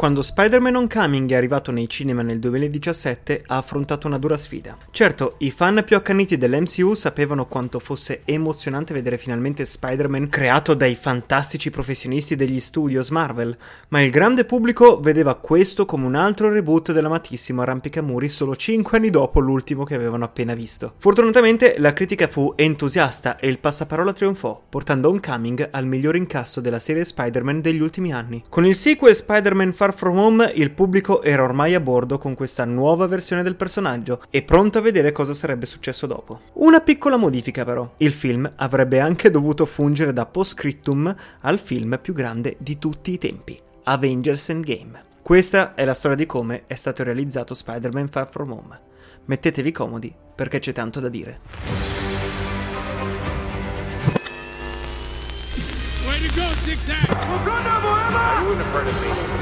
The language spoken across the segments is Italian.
quando Spider-Man Homecoming è arrivato nei cinema nel 2017 ha affrontato una dura sfida. Certo, i fan più accaniti dell'MCU sapevano quanto fosse emozionante vedere finalmente Spider-Man creato dai fantastici professionisti degli studios Marvel, ma il grande pubblico vedeva questo come un altro reboot dell'amatissimo Arrampicamuri solo 5 anni dopo l'ultimo che avevano appena visto. Fortunatamente la critica fu entusiasta e il passaparola trionfò, portando Homecoming al miglior incasso della serie Spider-Man degli ultimi anni. Con il sequel Spider-Man Far From Home il pubblico era ormai a bordo con questa nuova versione del personaggio e pronto a vedere cosa sarebbe successo dopo. Una piccola modifica però, il film avrebbe anche dovuto fungere da post-scriptum al film più grande di tutti i tempi, Avengers Endgame. Questa è la storia di come è stato realizzato Spider-Man Far From Home. Mettetevi comodi perché c'è tanto da dire. Way to go, Tic Tac! You wouldn't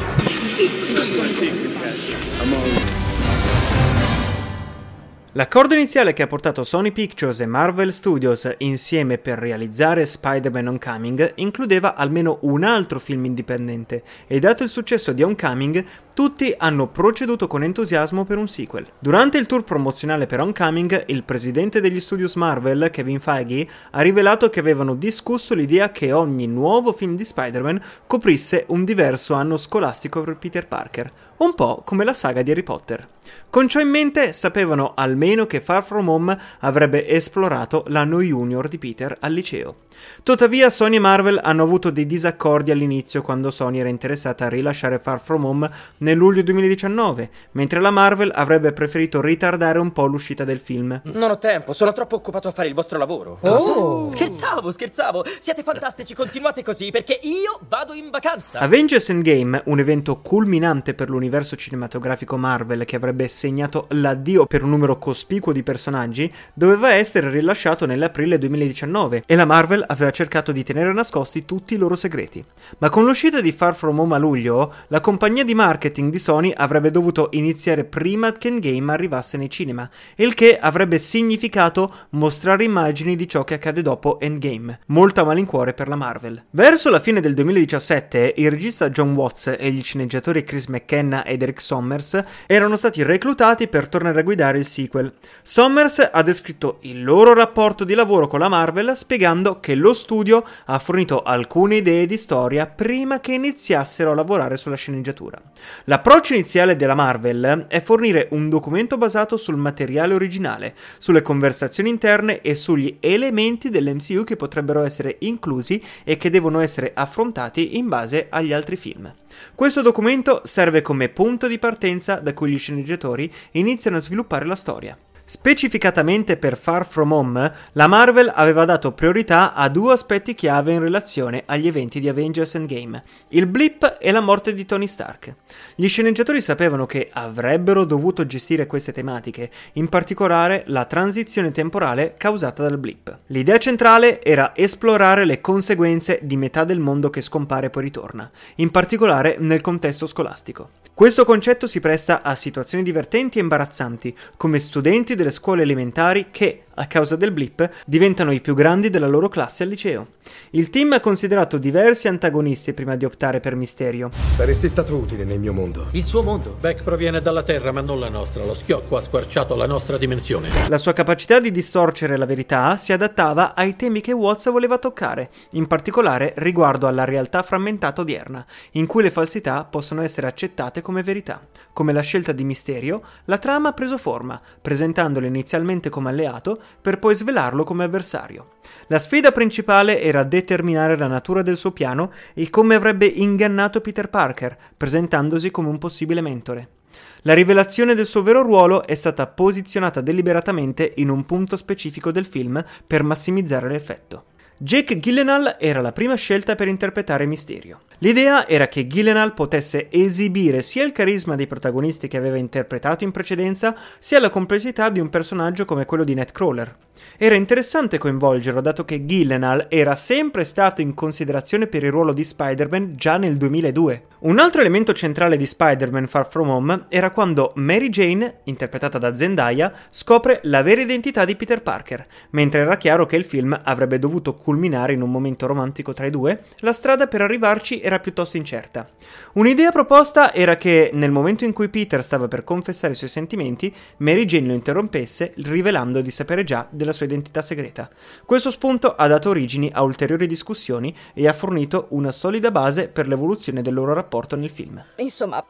L'accordo iniziale che ha portato Sony Pictures e Marvel Studios insieme per realizzare Spider-Man Homecoming includeva almeno un altro film indipendente e dato il successo di Homecoming tutti hanno proceduto con entusiasmo per un sequel. Durante il tour promozionale per Homecoming, il presidente degli studios Marvel, Kevin Feige, ha rivelato che avevano discusso l'idea che ogni nuovo film di Spider-Man coprisse un diverso anno scolastico per Peter Parker, un po' come la saga di Harry Potter. Con ciò in mente sapevano almeno che Far From Home avrebbe esplorato l'anno junior di Peter al liceo. Tuttavia Sony e Marvel hanno avuto dei disaccordi all'inizio quando Sony era interessata a rilasciare Far From Home nel luglio 2019, mentre la Marvel avrebbe preferito ritardare un po' l'uscita del film. Non ho tempo, sono troppo occupato a fare il vostro lavoro. Oh. Scherzavo, scherzavo. Siete fantastici, continuate così perché io vado in vacanza. Avengers Endgame, un evento culminante per l'universo cinematografico Marvel che avrebbe segnato l'addio per un numero cospicuo di personaggi, doveva essere rilasciato nell'aprile 2019 e la Marvel aveva cercato di tenere nascosti tutti i loro segreti. Ma con l'uscita di Far From Home a luglio, la compagnia di marketing di Sony avrebbe dovuto iniziare prima che Endgame arrivasse nei cinema, il che avrebbe significato mostrare immagini di ciò che accade dopo Endgame, molto a malincuore per la Marvel. Verso la fine del 2017, il regista John Watts e gli sceneggiatori Chris McKenna ed Eric Sommers erano stati reclutati per tornare a guidare il sequel. Sommers ha descritto il loro rapporto di lavoro con la Marvel spiegando che lo studio ha fornito alcune idee di storia prima che iniziassero a lavorare sulla sceneggiatura. L'approccio iniziale della Marvel è fornire un documento basato sul materiale originale, sulle conversazioni interne e sugli elementi dell'MCU che potrebbero essere inclusi e che devono essere affrontati in base agli altri film. Questo documento serve come punto di partenza da cui gli sceneggiatori iniziano a sviluppare la storia. Specificatamente per Far From Home, la Marvel aveva dato priorità a due aspetti chiave in relazione agli eventi di Avengers Endgame, il blip e la morte di Tony Stark. Gli sceneggiatori sapevano che avrebbero dovuto gestire queste tematiche, in particolare la transizione temporale causata dal blip. L'idea centrale era esplorare le conseguenze di metà del mondo che scompare e poi ritorna, in particolare nel contesto scolastico. Questo concetto si presta a situazioni divertenti e imbarazzanti, come studenti delle scuole elementari che, a causa del blip, diventano i più grandi della loro classe al liceo. Il team ha considerato diversi antagonisti prima di optare per Misterio. Saresti stato utile nel mio mondo. Il suo mondo. Beck proviene dalla Terra, ma non la nostra. Lo schiocco ha squarciato la nostra dimensione. La sua capacità di distorcere la verità si adattava ai temi che Watts voleva toccare, in particolare riguardo alla realtà frammentata odierna, in cui le falsità possono essere accettate come verità. Come la scelta di Misterio, la trama ha preso forma, presentandolo inizialmente come alleato per poi svelarlo come avversario. La sfida principale era determinare la natura del suo piano e come avrebbe ingannato Peter Parker, presentandosi come un possibile mentore. La rivelazione del suo vero ruolo è stata posizionata deliberatamente in un punto specifico del film per massimizzare l'effetto. Jake Gyllenhaal era la prima scelta per interpretare Mysterio. L'idea era che Gyllenhaal potesse esibire sia il carisma dei protagonisti che aveva interpretato in precedenza, sia la complessità di un personaggio come quello di Nightcrawler. Era interessante coinvolgerlo, dato che Gyllenhaal era sempre stato in considerazione per il ruolo di Spider-Man già nel 2002. Un altro elemento centrale di Spider-Man Far From Home era quando Mary Jane, interpretata da Zendaya, scopre la vera identità di Peter Parker, mentre era chiaro che il film avrebbe dovuto culminare in un momento romantico tra i due, la strada per arrivarci era piuttosto incerta. Un'idea proposta era che nel momento in cui Peter stava per confessare i suoi sentimenti, Mary Jane lo interrompesse rivelando di sapere già della sua identità segreta. Questo spunto ha dato origini a ulteriori discussioni e ha fornito una solida base per l'evoluzione del loro rapporto nel film. Insomma,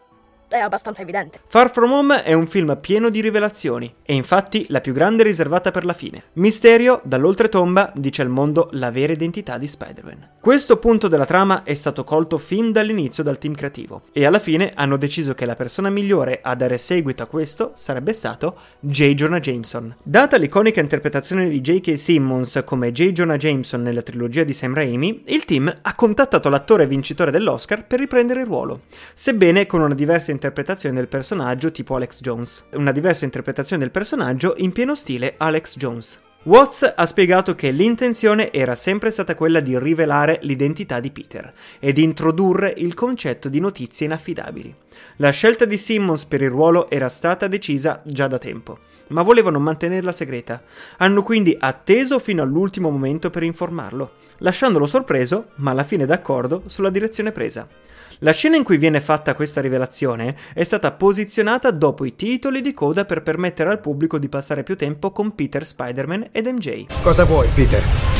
è abbastanza evidente. Far From Home è un film pieno di rivelazioni, e infatti la più grande è riservata per la fine. Misterio, dall'oltretomba, dice al mondo la vera identità di Spider-Man. Questo punto della trama è stato colto fin dall'inizio dal team creativo, e alla fine hanno deciso che la persona migliore a dare seguito a questo sarebbe stato J. Jonah Jameson. Data l'iconica interpretazione di J.K. Simmons come J. Jonah Jameson nella trilogia di Sam Raimi, il team ha contattato l'attore vincitore dell'Oscar per riprendere il ruolo, sebbene con una diversa interpretazione del personaggio tipo Alex Jones. Una diversa interpretazione del personaggio in pieno stile Alex Jones. Watts ha spiegato che l'intenzione era sempre stata quella di rivelare l'identità di Peter e di introdurre il concetto di notizie inaffidabili. La scelta di Simmons per il ruolo era stata decisa già da tempo, ma volevano mantenerla segreta. Hanno quindi atteso fino all'ultimo momento per informarlo, lasciandolo sorpreso, ma alla fine d'accordo sulla direzione presa. La scena in cui viene fatta questa rivelazione è stata posizionata dopo i titoli di coda per permettere al pubblico di passare più tempo con Peter, Spider-Man ed MJ. Cosa vuoi, Peter?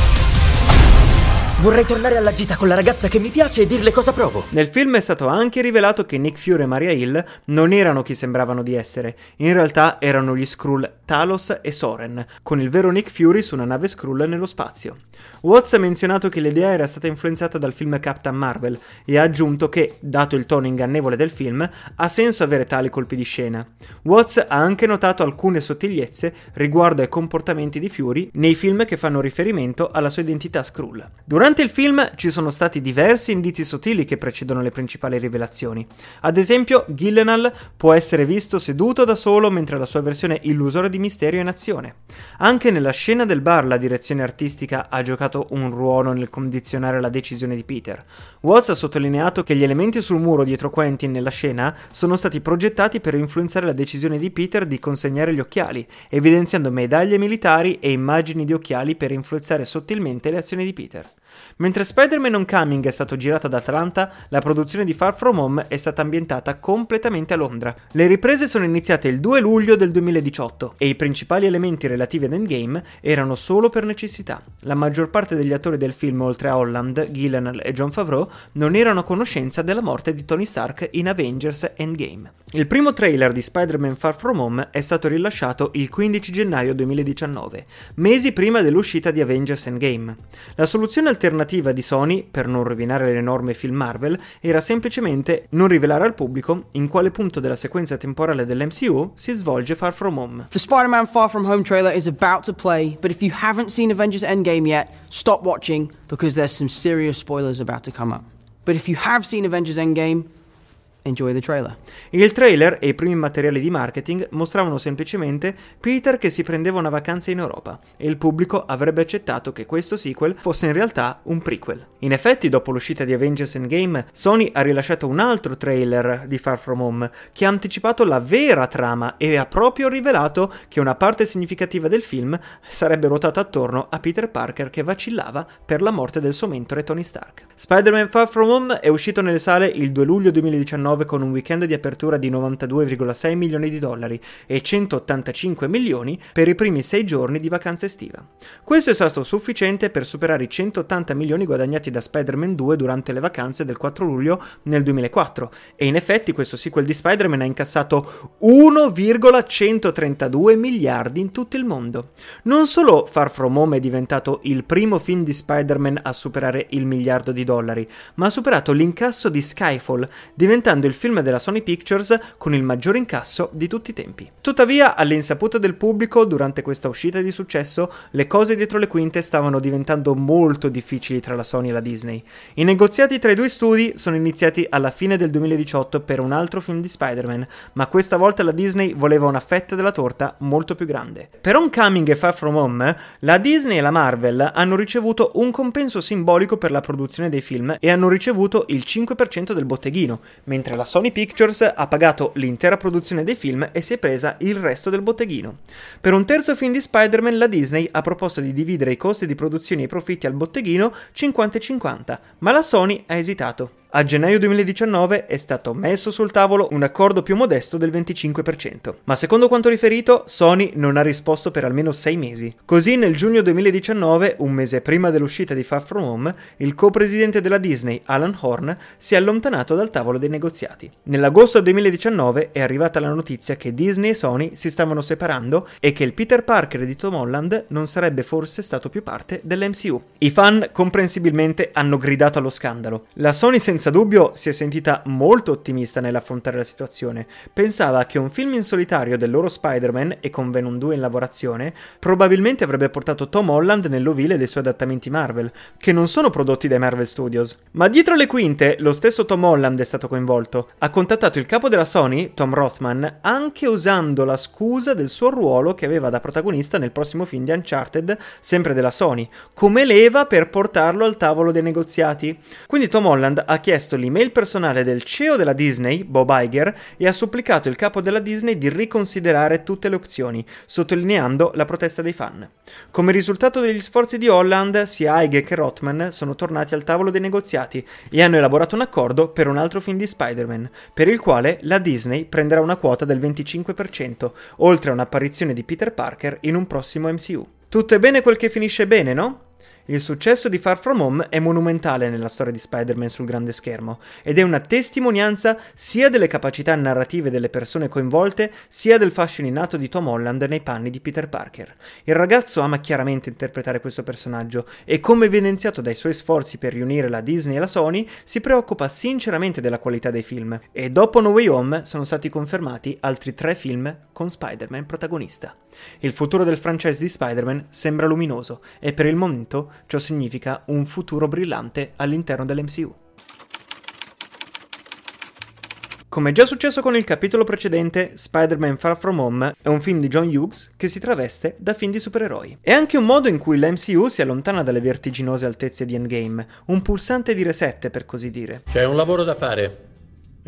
Vorrei tornare alla gita con la ragazza che mi piace e dirle cosa provo. Nel film è stato anche rivelato che Nick Fury e Maria Hill non erano chi sembravano di essere, in realtà erano gli Skrull Talos e Soren, con il vero Nick Fury su una nave Skrull nello spazio. Watts ha menzionato che l'idea era stata influenzata dal film Captain Marvel e ha aggiunto che, dato il tono ingannevole del film, ha senso avere tali colpi di scena. Watts ha anche notato alcune sottigliezze riguardo ai comportamenti di Fury nei film che fanno riferimento alla sua identità Skrull. Durante il film ci sono stati diversi indizi sottili che precedono le principali rivelazioni. Ad esempio, Gyllenhaal può essere visto seduto da solo mentre la sua versione illusoria di Misterio è in azione. Anche nella scena del bar la direzione artistica ha giocato un ruolo nel condizionare la decisione di Peter. Watts ha sottolineato che gli elementi sul muro dietro Quentin nella scena sono stati progettati per influenzare la decisione di Peter di consegnare gli occhiali, evidenziando medaglie militari e immagini di occhiali per influenzare sottilmente le azioni di Peter. Mentre Spider-Man Homecoming è stato girato ad Atlanta, la produzione di Far From Home è stata ambientata completamente a Londra. Le riprese sono iniziate il 2 luglio del 2018 e i principali elementi relativi ad Endgame erano solo per necessità. La maggior parte degli attori del film, oltre a Holland, Gillenal e John Favreau, non erano a conoscenza della morte di Tony Stark in Avengers Endgame. Il primo trailer di Spider-Man Far From Home è stato rilasciato il 15 gennaio 2019, mesi prima dell'uscita di Avengers Endgame. La soluzione alternativa di Sony, per non rovinare l'enorme film Marvel, era semplicemente non rivelare al pubblico in quale punto della sequenza temporale dell'MCU si svolge Far From Home. The Spider Man Far From Home trailer is about to play, but if you haven't seen Avengers Endgame yet, stop watching because there's some serious spoilers about to come up. But if you have seen Avengers Endgame, enjoy the trailer. Il trailer e i primi materiali di marketing mostravano semplicemente Peter che si prendeva una vacanza in Europa e il pubblico avrebbe accettato che questo sequel fosse in realtà un prequel. In effetti, dopo l'uscita di Avengers Endgame, Sony ha rilasciato un altro trailer di Far From Home che ha anticipato la vera trama e ha proprio rivelato che una parte significativa del film sarebbe ruotata attorno a Peter Parker che vacillava per la morte del suo mentore Tony Stark. Spider-Man Far From Home è uscito nelle sale il 2 luglio 2019 con un weekend di apertura di 92,6 milioni di dollari e 185 milioni per i primi 6 giorni di vacanza estiva. Questo è stato sufficiente per superare i 180 milioni guadagnati da Spider-Man 2 durante le vacanze del 4 luglio nel 2004 e in effetti questo sequel di Spider-Man ha incassato 1,132 miliardi in tutto il mondo. Non solo Far From Home è diventato il primo film di Spider-Man a superare il miliardo di dollari, ma ha superato l'incasso di Skyfall, diventando il film della Sony Pictures con il maggiore incasso di tutti i tempi. Tuttavia, all'insaputa del pubblico, durante questa uscita di successo, le cose dietro le quinte stavano diventando molto difficili tra la Sony e la Disney. I negoziati tra i due studi sono iniziati alla fine del 2018 per un altro film di Spider-Man, ma questa volta la Disney voleva una fetta della torta molto più grande. Per Homecoming e Far From Home, la Disney e la Marvel hanno ricevuto un compenso simbolico per la produzione dei film e hanno ricevuto il 5% del botteghino, mentre mentre la Sony Pictures ha pagato l'intera produzione dei film e si è presa il resto del botteghino. Per un terzo film di Spider-Man la Disney ha proposto di dividere i costi di produzione e i profitti al botteghino 50-50, ma la Sony ha esitato. A gennaio 2019 è stato messo sul tavolo un accordo più modesto del 25%, ma secondo quanto riferito Sony non ha risposto per almeno sei mesi. Così nel giugno 2019, un mese prima dell'uscita di Far From Home, il co-presidente della Disney, Alan Horn, si è allontanato dal tavolo dei negoziati. Nell'agosto 2019 è arrivata la notizia che Disney e Sony si stavano separando e che il Peter Parker di Tom Holland non sarebbe forse stato più parte dell'MCU. I fan comprensibilmente hanno gridato allo scandalo. La Sony senza senza dubbio si è sentita molto ottimista nell'affrontare la situazione. Pensava che un film in solitario del loro Spider-Man e con Venom 2 in lavorazione probabilmente avrebbe portato Tom Holland nell'ovile dei suoi adattamenti Marvel, che non sono prodotti dai Marvel Studios. Ma dietro le quinte lo stesso Tom Holland è stato coinvolto. Ha contattato il capo della Sony, Tom Rothman, anche usando la scusa del suo ruolo che aveva da protagonista nel prossimo film di Uncharted, sempre della Sony, come leva per portarlo al tavolo dei negoziati. Quindi Tom Holland ha chiesto chiesto l'email personale del CEO della Disney, Bob Iger, e ha supplicato il capo della Disney di riconsiderare tutte le opzioni, sottolineando la protesta dei fan. Come risultato degli sforzi di Holland, sia Iger che Rothman sono tornati al tavolo dei negoziati e hanno elaborato un accordo per un altro film di Spider-Man, per il quale la Disney prenderà una quota del 25%, oltre a un'apparizione di Peter Parker in un prossimo MCU. Tutto è bene quel che finisce bene, no? Il successo di Far From Home è monumentale nella storia di Spider-Man sul grande schermo ed è una testimonianza sia delle capacità narrative delle persone coinvolte, sia del fascino innato di Tom Holland nei panni di Peter Parker. Il ragazzo ama chiaramente interpretare questo personaggio e, come evidenziato dai suoi sforzi per riunire la Disney e la Sony, si preoccupa sinceramente della qualità dei film. E dopo No Way Home sono stati confermati altri tre film con Spider-Man protagonista. Il futuro del franchise di Spider-Man sembra luminoso e per il momento ciò significa un futuro brillante all'interno dell'MCU. Come già successo con il capitolo precedente, Spider-Man Far From Home è un film di John Hughes che si traveste da film di supereroi. È anche un modo in cui l'MCU si allontana dalle vertiginose altezze di Endgame, un pulsante di reset per così dire. C'è un lavoro da fare.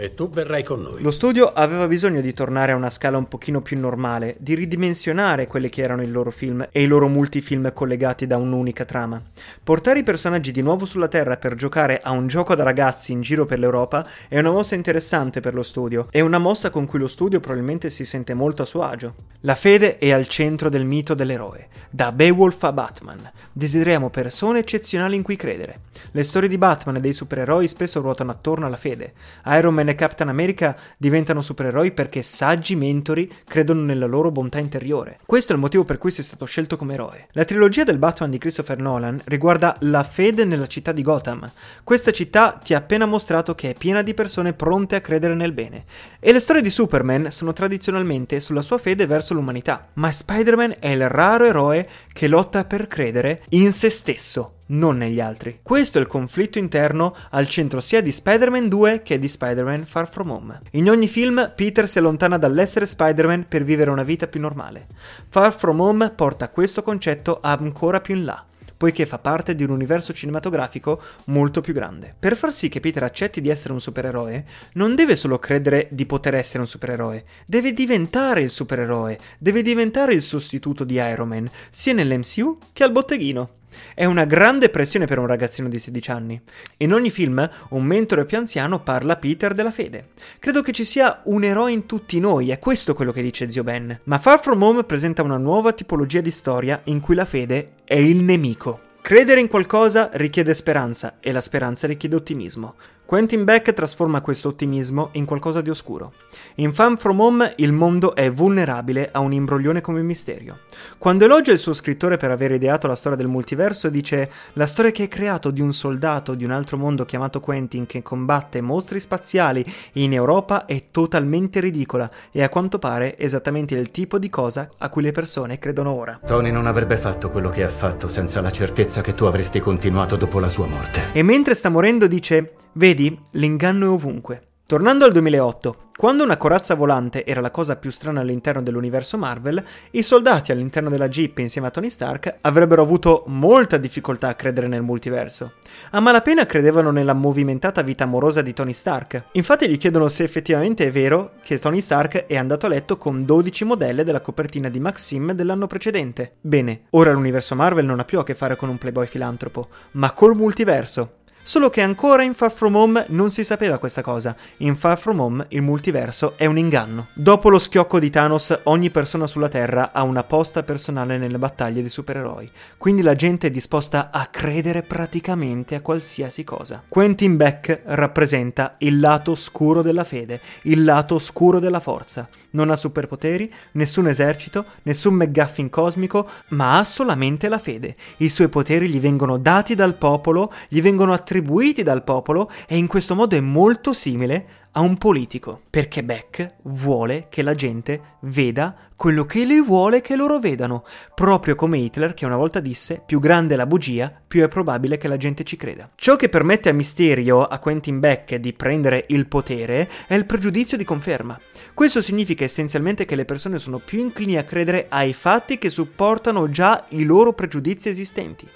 E tu verrai con noi. Lo studio aveva bisogno di tornare a una scala un pochino più normale, di ridimensionare quelli che erano i loro film e i loro multifilm collegati da un'unica trama. Portare i personaggi di nuovo sulla Terra per giocare a un gioco da ragazzi in giro per l'Europa è una mossa interessante per lo studio, è una mossa con cui lo studio probabilmente si sente molto a suo agio. La fede è al centro del mito dell'eroe, da Beowulf a Batman. Desideriamo persone eccezionali in cui credere. Le storie di Batman e dei supereroi spesso ruotano attorno alla fede. Iron Man e Captain America diventano supereroi perché saggi mentori credono nella loro bontà interiore. Questo è il motivo per cui sei stato scelto come eroe. La trilogia del Batman di Christopher Nolan riguarda la fede nella città di Gotham. Questa città ti ha appena mostrato che è piena di persone pronte a credere nel bene. E le storie di Superman sono tradizionalmente sulla sua fede verso l'umanità, ma Spider-Man è il raro eroe che lotta per credere in se stesso non negli altri. Questo è il conflitto interno al centro sia di Spider-Man 2 che di Spider-Man Far From Home. In ogni film Peter si allontana dall'essere Spider-Man per vivere una vita più normale. Far From Home porta questo concetto ancora più in là poiché fa parte di un universo cinematografico molto più grande. Per far sì che Peter accetti di essere un supereroe, non deve solo credere di poter essere un supereroe, deve diventare il supereroe, deve diventare il sostituto di Iron Man, sia nell'MCU che al botteghino. È una grande pressione per un ragazzino di 16 anni. In ogni film un mentore più anziano parla a Peter della fede. Credo che ci sia un eroe in tutti noi, è questo quello che dice zio Ben. Ma Far From Home presenta una nuova tipologia di storia in cui la fede è il nemico. Credere in qualcosa richiede speranza e la speranza richiede ottimismo. Quentin Beck trasforma questo ottimismo in qualcosa di oscuro. In Fan From Home il mondo è vulnerabile a un imbroglione come misterio. Quando elogia il suo scrittore per aver ideato la storia del multiverso, dice la storia che hai creato di un soldato di un altro mondo chiamato Quentin che combatte mostri spaziali in Europa è totalmente ridicola e a quanto pare esattamente il tipo di cosa a cui le persone credono ora. Tony non avrebbe fatto quello che ha fatto senza la certezza che tu avresti continuato dopo la sua morte. E mentre sta morendo dice Vedi, l'inganno è ovunque. Tornando al 2008, quando una corazza volante era la cosa più strana all'interno dell'universo Marvel, i soldati all'interno della Jeep insieme a Tony Stark avrebbero avuto molta difficoltà a credere nel multiverso. A malapena credevano nella movimentata vita amorosa di Tony Stark. Infatti gli chiedono se effettivamente è vero che Tony Stark è andato a letto con 12 modelle della copertina di Maxim dell'anno precedente. Bene, ora l'universo Marvel non ha più a che fare con un playboy filantropo, ma col multiverso. Solo che ancora in Far From Home non si sapeva questa cosa. In Far From Home il multiverso è un inganno. Dopo lo schiocco di Thanos, ogni persona sulla Terra ha una posta personale nelle battaglie dei supereroi. Quindi la gente è disposta a credere praticamente a qualsiasi cosa. Quentin Beck rappresenta il lato oscuro della fede, il lato oscuro della forza. Non ha superpoteri, nessun esercito, nessun McGuffin cosmico, ma ha solamente la fede. I suoi poteri gli vengono dati dal popolo, gli vengono attribuiti attribuiti dal popolo e in questo modo è molto simile a un politico, perché Beck vuole che la gente veda quello che lui vuole che loro vedano, proprio come Hitler che una volta disse più grande è la bugia, più è probabile che la gente ci creda. Ciò che permette a Mysterio, a Quentin Beck, di prendere il potere è il pregiudizio di conferma. Questo significa essenzialmente che le persone sono più inclini a credere ai fatti che supportano già i loro pregiudizi esistenti.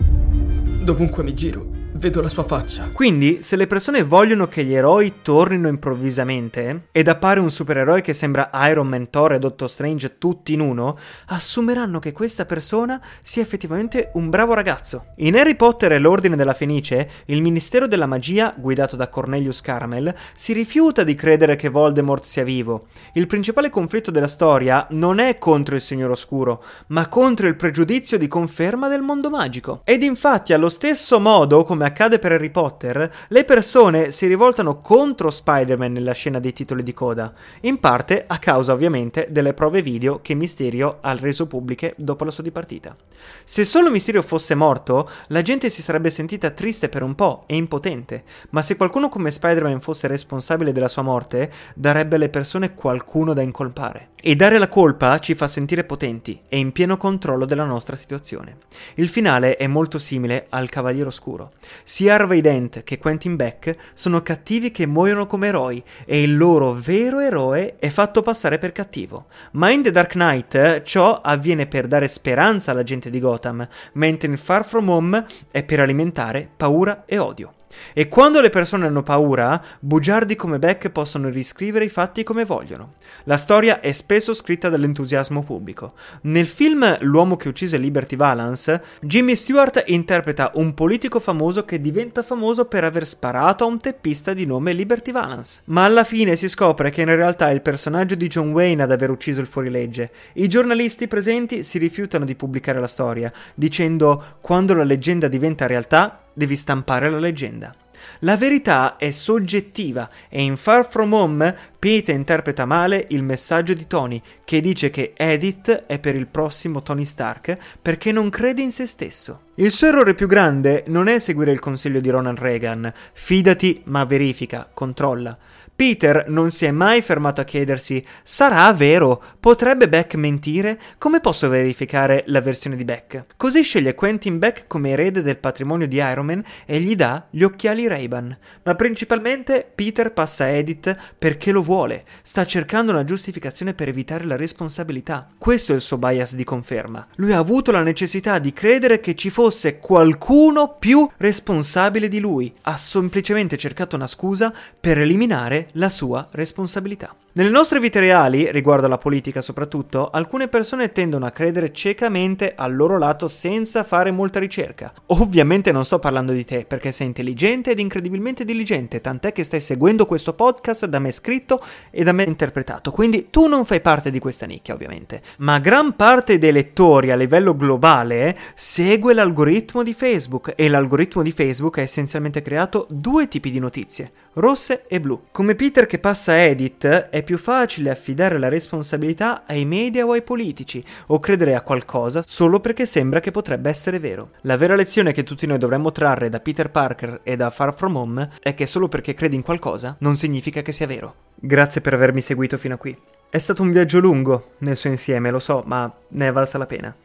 Dovunque mi giro, vedo la sua faccia. Quindi, se le persone vogliono che gli eroi tornino improvvisamente, ed appare un supereroe che sembra Iron Man, Thor e Doctor Strange tutti in uno, assumeranno che questa persona sia effettivamente un bravo ragazzo. In Harry Potter e l'Ordine della Fenice, il Ministero della Magia, guidato da Cornelius Caramel, si rifiuta di credere che Voldemort sia vivo. Il principale conflitto della storia non è contro il Signore Oscuro, ma contro il pregiudizio di conferma del mondo magico. Ed infatti, allo stesso modo come accade per Harry Potter, le persone si rivoltano contro Spider-Man nella scena dei titoli di coda, in parte a causa ovviamente delle prove video che Mysterio ha reso pubbliche dopo la sua dipartita. Se solo Mysterio fosse morto, la gente si sarebbe sentita triste per un po' e impotente, ma se qualcuno come Spider-Man fosse responsabile della sua morte, darebbe alle persone qualcuno da incolpare. E dare la colpa ci fa sentire potenti e in pieno controllo della nostra situazione. Il finale è molto simile al Cavaliere Oscuro. Sia Harvey Dent che Quentin Beck sono cattivi che muoiono come eroi e il loro vero eroe è fatto passare per cattivo. Ma in The Dark Knight ciò avviene per dare speranza alla gente di Gotham, mentre in Far From Home è per alimentare paura e odio. E quando le persone hanno paura, bugiardi come Beck possono riscrivere i fatti come vogliono. La storia è spesso scritta dall'entusiasmo pubblico. Nel film L'uomo che uccise Liberty Valance, Jimmy Stewart interpreta un politico famoso che diventa famoso per aver sparato a un teppista di nome Liberty Valance. Ma alla fine si scopre che in realtà è il personaggio di John Wayne ad aver ucciso il fuorilegge. I giornalisti presenti si rifiutano di pubblicare la storia, dicendo quando la leggenda diventa realtà devi stampare la leggenda. La verità è soggettiva e in Far From Home Peter interpreta male il messaggio di Tony che dice che Edith è per il prossimo Tony Stark perché non crede in se stesso. Il suo errore più grande non è seguire il consiglio di Ronald Reagan, fidati ma verifica, controlla. Peter non si è mai fermato a chiedersi: sarà vero? Potrebbe Beck mentire? Come posso verificare la versione di Beck? Così sceglie Quentin Beck come erede del patrimonio di Iron Man e gli dà gli occhiali Ray-Ban. Ma principalmente Peter passa a Edith perché lo vuole, sta cercando una giustificazione per evitare la responsabilità. Questo è il suo bias di conferma. Lui ha avuto la necessità di credere che ci fosse qualcuno più responsabile di lui. Ha semplicemente cercato una scusa per eliminare la sua responsabilità. Nelle nostre vite reali, riguardo alla politica soprattutto, alcune persone tendono a credere ciecamente al loro lato senza fare molta ricerca. Ovviamente non sto parlando di te, perché sei intelligente ed incredibilmente diligente, tant'è che stai seguendo questo podcast da me scritto e da me interpretato, quindi tu non fai parte di questa nicchia ovviamente. Ma gran parte dei lettori a livello globale segue l'algoritmo di Facebook e l'algoritmo di Facebook ha essenzialmente creato due tipi di notizie, rosse e blu. Come Peter che passa edit è più facile affidare la responsabilità ai media o ai politici, o credere a qualcosa solo perché sembra che potrebbe essere vero. La vera lezione che tutti noi dovremmo trarre da Peter Parker e da Far From Home è che solo perché credi in qualcosa non significa che sia vero. Grazie per avermi seguito fino a qui. È stato un viaggio lungo nel suo insieme, lo so, ma ne è valsa la pena.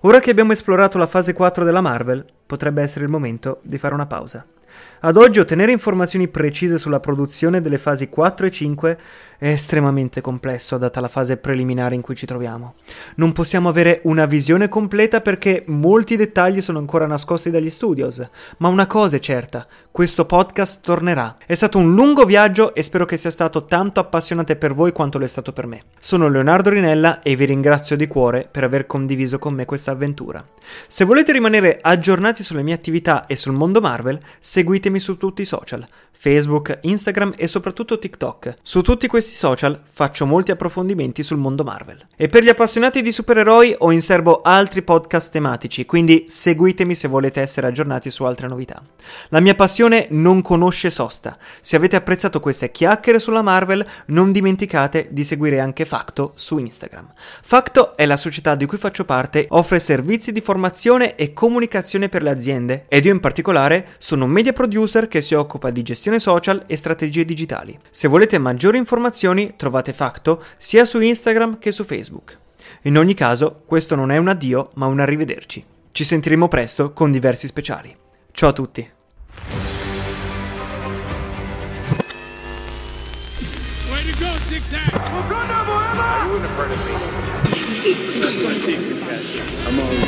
Ora che abbiamo esplorato la fase 4 della Marvel, potrebbe essere il momento di fare una pausa. Ad oggi ottenere informazioni precise sulla produzione delle fasi 4 e 5 è estremamente complesso data la fase preliminare in cui ci troviamo. Non possiamo avere una visione completa perché molti dettagli sono ancora nascosti dagli studios, ma una cosa è certa, questo podcast tornerà. È stato un lungo viaggio e spero che sia stato tanto appassionante per voi quanto lo è stato per me. Sono Leonardo Rinella e vi ringrazio di cuore per aver condiviso con me questa avventura. Se volete rimanere aggiornati sulle mie attività e sul mondo Marvel, seguitemi su tutti i social, Facebook, Instagram e soprattutto TikTok. Su tutti questi social faccio molti approfondimenti sul mondo Marvel. E per gli appassionati di supereroi ho in serbo altri podcast tematici, quindi seguitemi se volete essere aggiornati su altre novità. La mia passione non conosce sosta. Se avete apprezzato queste chiacchiere sulla Marvel, non dimenticate di seguire anche Facto su Instagram. Facto è la società di cui faccio parte, offre servizi di formazione e comunicazione per le aziende ed io in particolare sono media producer che si occupa di gestione social e strategie digitali. Se volete maggiori informazioni trovate Facto sia su Instagram che su Facebook. In ogni caso, questo non è un addio, ma un arrivederci. Ci sentiremo presto con diversi speciali. Ciao a tutti! Way